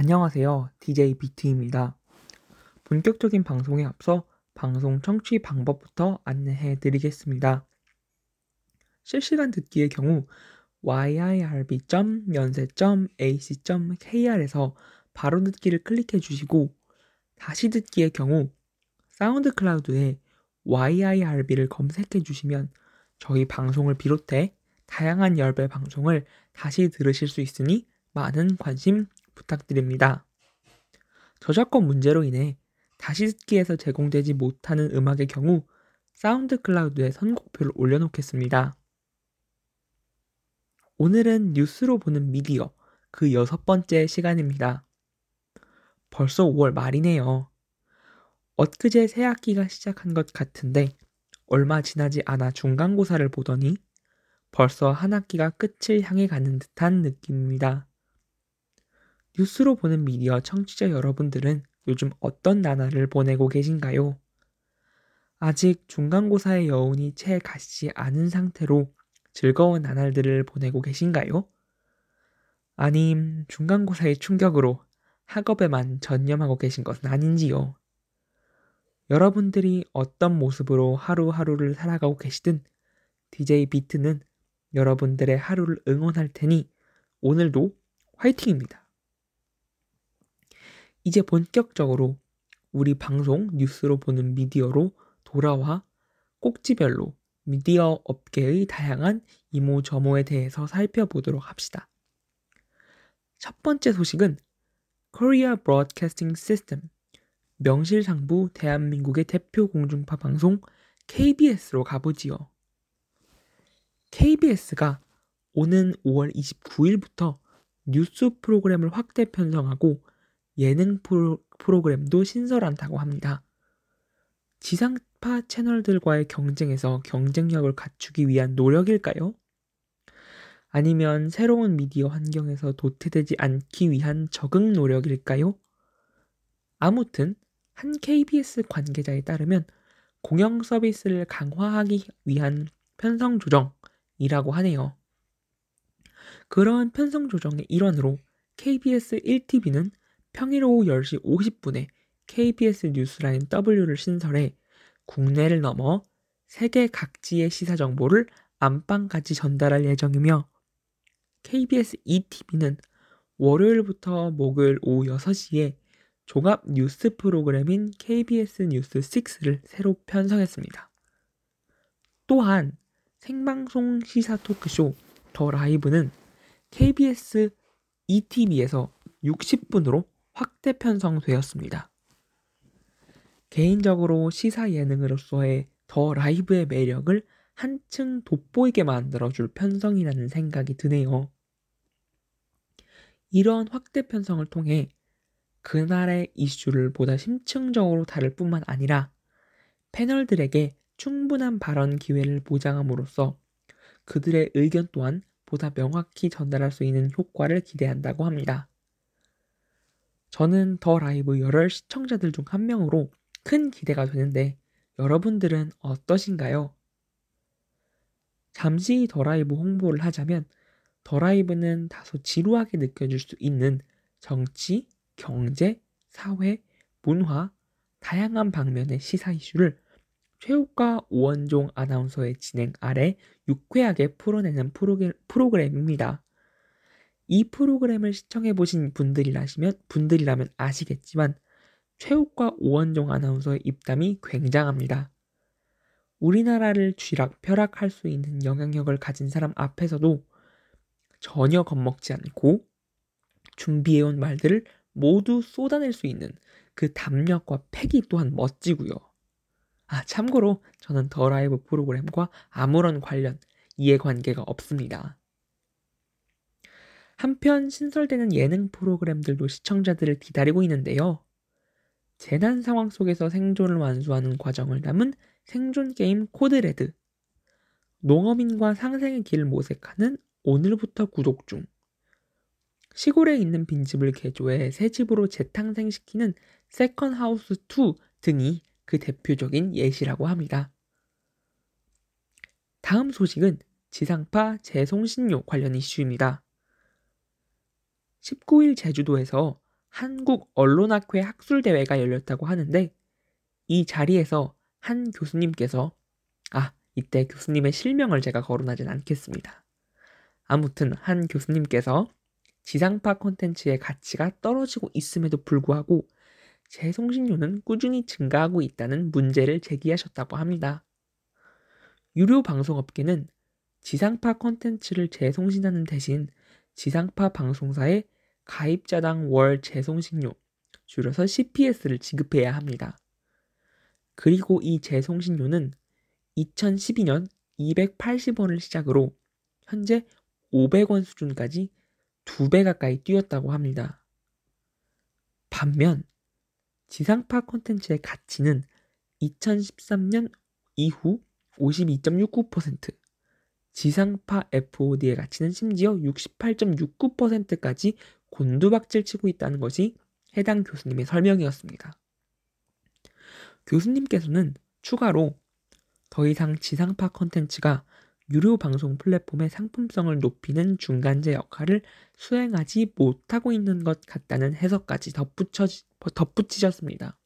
안녕하세요. DJ 비트입니다. 본격적인 방송에 앞서 방송 청취 방법부터 안내해 드리겠습니다. 실시간 듣기의 경우 yirb.연세.ac.kr에서 바로 듣기를 클릭해 주시고 다시 듣기의 경우 사운드 클라우드에 yirb를 검색해 주시면 저희 방송을 비롯해 다양한 열배 방송을 다시 들으실 수 있으니 많은 관심 부탁드립니다. 저작권 문제로 인해 다시 듣기에서 제공되지 못하는 음악의 경우 사운드 클라우드에 선곡표를 올려놓겠습니다. 오늘은 뉴스로 보는 미디어 그 여섯 번째 시간입니다. 벌써 5월 말이네요. 엊그제 새 학기가 시작한 것 같은데 얼마 지나지 않아 중간고사를 보더니 벌써 한 학기가 끝을 향해 가는 듯한 느낌입니다. 뉴스로 보는 미디어 청취자 여러분들은 요즘 어떤 나날을 보내고 계신가요? 아직 중간고사의 여운이 채 가시지 않은 상태로 즐거운 나날들을 보내고 계신가요? 아님 중간고사의 충격으로 학업에만 전념하고 계신 것은 아닌지요? 여러분들이 어떤 모습으로 하루하루를 살아가고 계시든 DJ 비트는 여러분들의 하루를 응원할 테니 오늘도 화이팅입니다. 이제 본격적으로 우리 방송 뉴스로 보는 미디어로 돌아와 꼭지별로 미디어 업계의 다양한 이모저모에 대해서 살펴보도록 합시다. 첫 번째 소식은 Korea Broadcasting System 명실상부 대한민국의 대표 공중파 방송 KBS로 가보지요. KBS가 오는 5월 29일부터 뉴스 프로그램을 확대 편성하고 예능 프로, 프로그램도 신설한다고 합니다. 지상파 채널들과의 경쟁에서 경쟁력을 갖추기 위한 노력일까요? 아니면 새로운 미디어 환경에서 도태되지 않기 위한 적응 노력일까요? 아무튼 한 KBS 관계자에 따르면 공영 서비스를 강화하기 위한 편성 조정이라고 하네요. 그러한 편성 조정의 일환으로 KBS 1TV는 평일 오후 10시 50분에 KBS 뉴스라인 W를 신설해 국내를 넘어 세계 각지의 시사 정보를 안방까지 전달할 예정이며 KBS ETV는 월요일부터 목요일 오후 6시에 종합 뉴스 프로그램인 KBS 뉴스 6를 새로 편성했습니다. 또한 생방송 시사 토크쇼 더 라이브는 KBS ETV에서 60분으로 확대 편성되었습니다. 개인적으로 시사 예능으로서의 더 라이브의 매력을 한층 돋보이게 만들어줄 편성이라는 생각이 드네요. 이런 확대 편성을 통해 그날의 이슈를 보다 심층적으로 다룰 뿐만 아니라 패널들에게 충분한 발언 기회를 보장함으로써 그들의 의견 또한 보다 명확히 전달할 수 있는 효과를 기대한다고 합니다. 저는 더 라이브 열혈 시청자들 중 한 명으로 큰 기대가 되는데 여러분들은 어떠신가요? 잠시 더 라이브 홍보를 하자면 더 라이브는 다소 지루하게 느껴질 수 있는 정치, 경제, 사회, 문화, 다양한 방면의 시사 이슈를 최욱과 오원종 아나운서의 진행 아래 유쾌하게 풀어내는 프로그램입니다. 이 프로그램을 시청해 보신 분들이라시면 분들이라면 아시겠지만 최욱과 오원종 아나운서의 입담이 굉장합니다. 우리나라를 쥐락 펴락할 수 있는 영향력을 가진 사람 앞에서도 전혀 겁먹지 않고 준비해온 말들을 모두 쏟아낼 수 있는 그 담력과 패기 또한 멋지고요. 아, 참고로 저는 더 라이브 프로그램과 아무런 관련, 이해관계가 없습니다. 한편 신설되는 예능 프로그램들도 시청자들을 기다리고 있는데요. 재난 상황 속에서 생존을 완수하는 과정을 담은 생존 게임 코드레드, 농업인과 상생의 길을 모색하는 오늘부터 구독 중, 시골에 있는 빈집을 개조해 새 집으로 재탄생시키는 세컨 하우스 2 등이 그 대표적인 예시라고 합니다. 다음 소식은 지상파 재송신료 관련 이슈입니다. 19일 제주도에서 한국 언론학회 학술대회가 열렸다고 하는데 이 자리에서 한 교수님께서 아 이때 교수님의 실명을 제가 거론하진 않겠습니다. 아무튼 한 교수님께서 지상파 콘텐츠의 가치가 떨어지고 있음에도 불구하고 재송신료는 꾸준히 증가하고 있다는 문제를 제기하셨다고 합니다. 유료 방송업계는 지상파 콘텐츠를 재송신하는 대신 지상파 방송사의 가입자당 월 재송신료, 줄여서 CPS를 지급해야 합니다. 그리고 이 재송신료는 2012년 280원을 시작으로 현재 500원 수준까지 2배 가까이 뛰었다고 합니다. 반면 지상파 콘텐츠의 가치는 2013년 이후 52.69%, 지상파 FOD의 가치는 심지어 68.69%까지 곤두박질 치고 있다는 것이 해당 교수님의 설명이었습니다. 교수님께서는 추가로 더 이상 지상파 콘텐츠가 유료 방송 플랫폼의 상품성을 높이는 중간재 역할을 수행하지 못하고 있는 것 같다는 해석까지 덧붙여, 덧붙이셨습니다.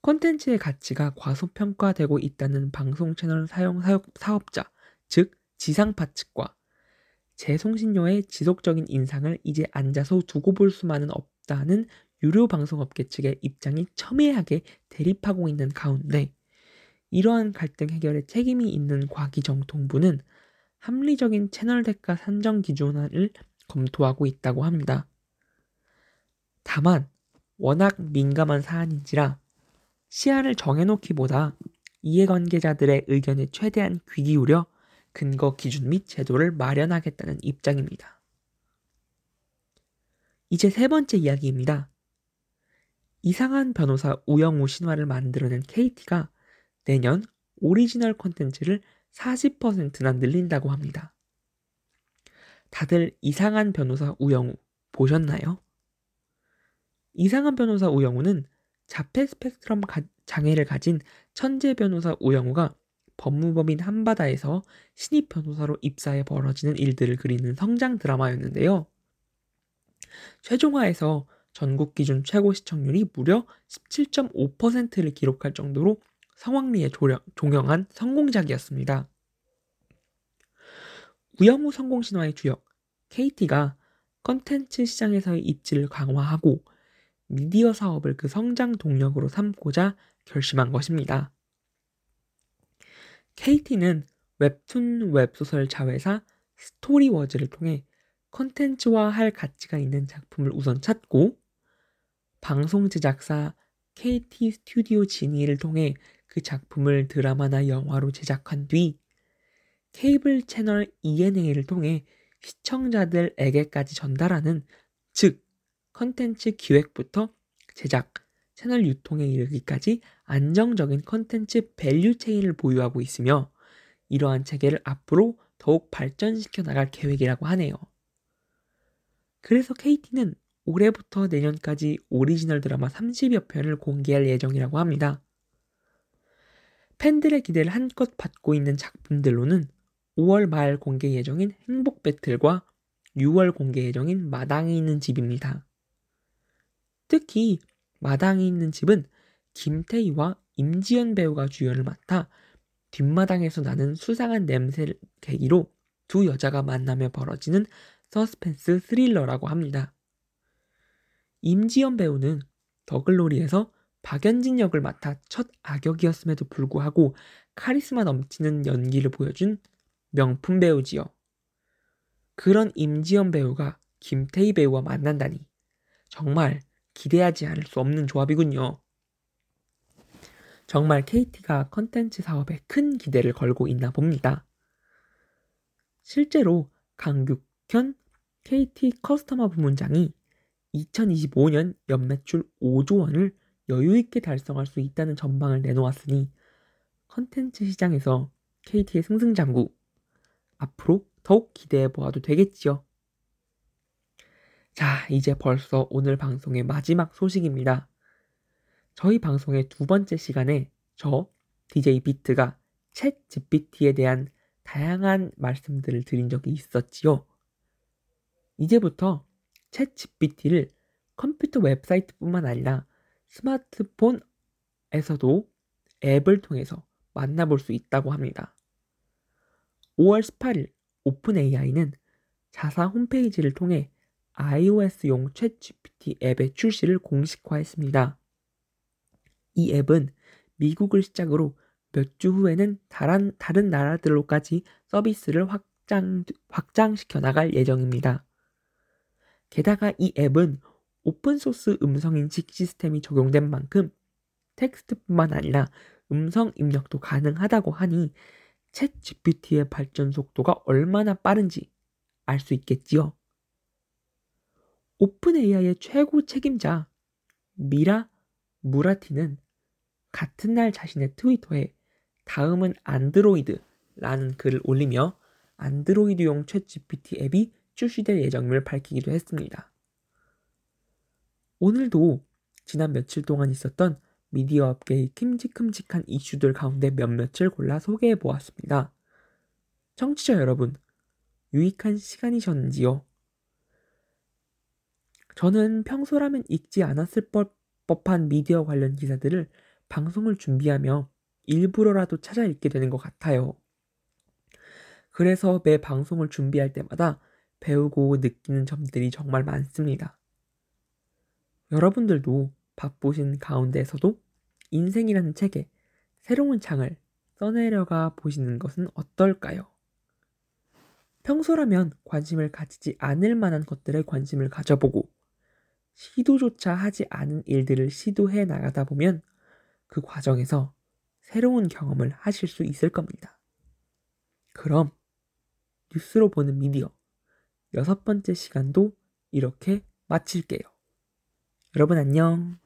콘텐츠의 가치가 과소평가되고 있다는 방송 채널 사용 사업자, 즉 지상파 측과 재송신료의 지속적인 인상을 이제 앉아서 두고 볼 수만은 없다는 유료 방송업계 측의 입장이 첨예하게 대립하고 있는 가운데 이러한 갈등 해결에 책임이 있는 과기정통부는 합리적인 채널 대가 산정 기준을 검토하고 있다고 합니다. 다만 워낙 민감한 사안인지라 시한을 정해놓기보다 이해관계자들의 의견에 최대한 귀 기울여 근거 기준 및 제도를 마련하겠다는 입장입니다. 이제 세 번째 이야기입니다. 이상한 변호사 우영우 신화를 만들어낸 KT가 내년 오리지널 콘텐츠를 40%나 늘린다고 합니다. 다들 이상한 변호사 우영우 보셨나요? 이상한 변호사 우영우는 자폐 스펙트럼 장애를 가진 천재 변호사 우영우가 법무법인 한바다에서 신입 변호사로 입사해 벌어지는 일들을 그리는 성장 드라마였는데요. 최종화에서 전국 기준 최고 시청률이 무려 17.5%를 기록할 정도로 성황리에 종영한 성공작이었습니다. 우영우 성공 신화의 주역 KT가 컨텐츠 시장에서의 입지를 강화하고 미디어 사업을 그 성장 동력으로 삼고자 결심한 것입니다. KT는 웹툰 웹소설 자회사 스토리워즈를 통해 컨텐츠화 할 가치가 있는 작품을 우선 찾고 방송 제작사 KT 스튜디오 지니를 통해 그 작품을 드라마나 영화로 제작한 뒤 케이블 채널 ENA를 통해 시청자들에게까지 전달하는 즉 컨텐츠 기획부터 제작, 채널 유통에 이르기까지 안정적인 컨텐츠 value chain을 보유하고 있으며 이러한 체계를 앞으로 더욱 발전시켜 나갈 계획이라고 하네요. 그래서 KT는 올해부터 내년까지 오리지널 드라마 30여 편을 공개할 예정이라고 합니다. 팬들의 기대를 한껏 받고 있는 작품들로는 5월 말 공개 예정인 행복 배틀과 6월 공개 예정인 마당에 있는 집입니다. 특히 마당에 있는 집은 김태희와 임지연 배우가 주연을 맡아 뒷마당에서 나는 수상한 냄새를 계기로 두 여자가 만나며 벌어지는 서스펜스 스릴러라고 합니다. 임지연 배우는 더글로리에서 박연진 역을 맡아 첫 악역이었음에도 불구하고 카리스마 넘치는 연기를 보여준 명품 배우지요. 그런 임지연 배우가 김태희 배우와 만난다니 정말 기대하지 않을 수 없는 조합이군요. 정말 KT가 컨텐츠 사업에 큰 기대를 걸고 있나 봅니다. 실제로 강규현 KT 커스터머 부문장이 2025년 연매출 5조 원을 여유있게 달성할 수 있다는 전망을 내놓았으니 컨텐츠 시장에서 KT의 승승장구 앞으로 더욱 기대해 보아도 되겠지요. 자, 이제 벌써 오늘 방송의 마지막 소식입니다. 저희 방송의 두 번째 시간에 저 DJ 비트가 챗 GPT에 대한 다양한 말씀들을 드린 적이 있었지요. 이제부터 챗 GPT를 컴퓨터 웹사이트뿐만 아니라 스마트폰에서도 앱을 통해서 만나볼 수 있다고 합니다. 5월 18일 오픈 AI는 자사 홈페이지를 통해 iOS용 챗GPT 앱의 출시를 공식화했습니다. 이 앱은 미국을 시작으로 몇 주 후에는 다른, 다른 나라들로까지 서비스를 확장, 확장시켜 나갈 예정입니다. 게다가 이 앱은 오픈소스 음성인식 시스템이 적용된 만큼 텍스트뿐만 아니라 음성 입력도 가능하다고 하니 챗 GPT의 발전 속도가 얼마나 빠른지 알 수 있겠지요. 오픈 AI의 최고 책임자 미라 무라티는 같은 날 자신의 트위터에 다음은 안드로이드라는 글을 올리며 안드로이드용 챗 GPT 앱이 출시될 예정임을 밝히기도 했습니다. 오늘도 지난 며칠 동안 있었던 미디어 업계의 큼직큼직한 이슈들 가운데 몇몇을 골라 소개해 보았습니다. 청취자 여러분, 유익한 시간이셨는지요? 저는 평소라면 읽지 않았을 법한 미디어 관련 기사들을 방송을 준비하며 일부러라도 찾아 읽게 되는 것 같아요. 그래서 매 방송을 준비할 때마다 배우고 느끼는 점들이 정말 많습니다. 여러분들도 바쁘신 가운데서도 인생이라는 책에 새로운 창을 써내려가 보시는 것은 어떨까요? 평소라면 관심을 가지지 않을 만한 것들에 관심을 가져보고 시도조차 하지 않은 일들을 시도해 나가다 보면 그 과정에서 새로운 경험을 하실 수 있을 겁니다. 그럼 뉴스로 보는 미디어 여섯 번째 시간도 이렇게 마칠게요. 여러분 안녕.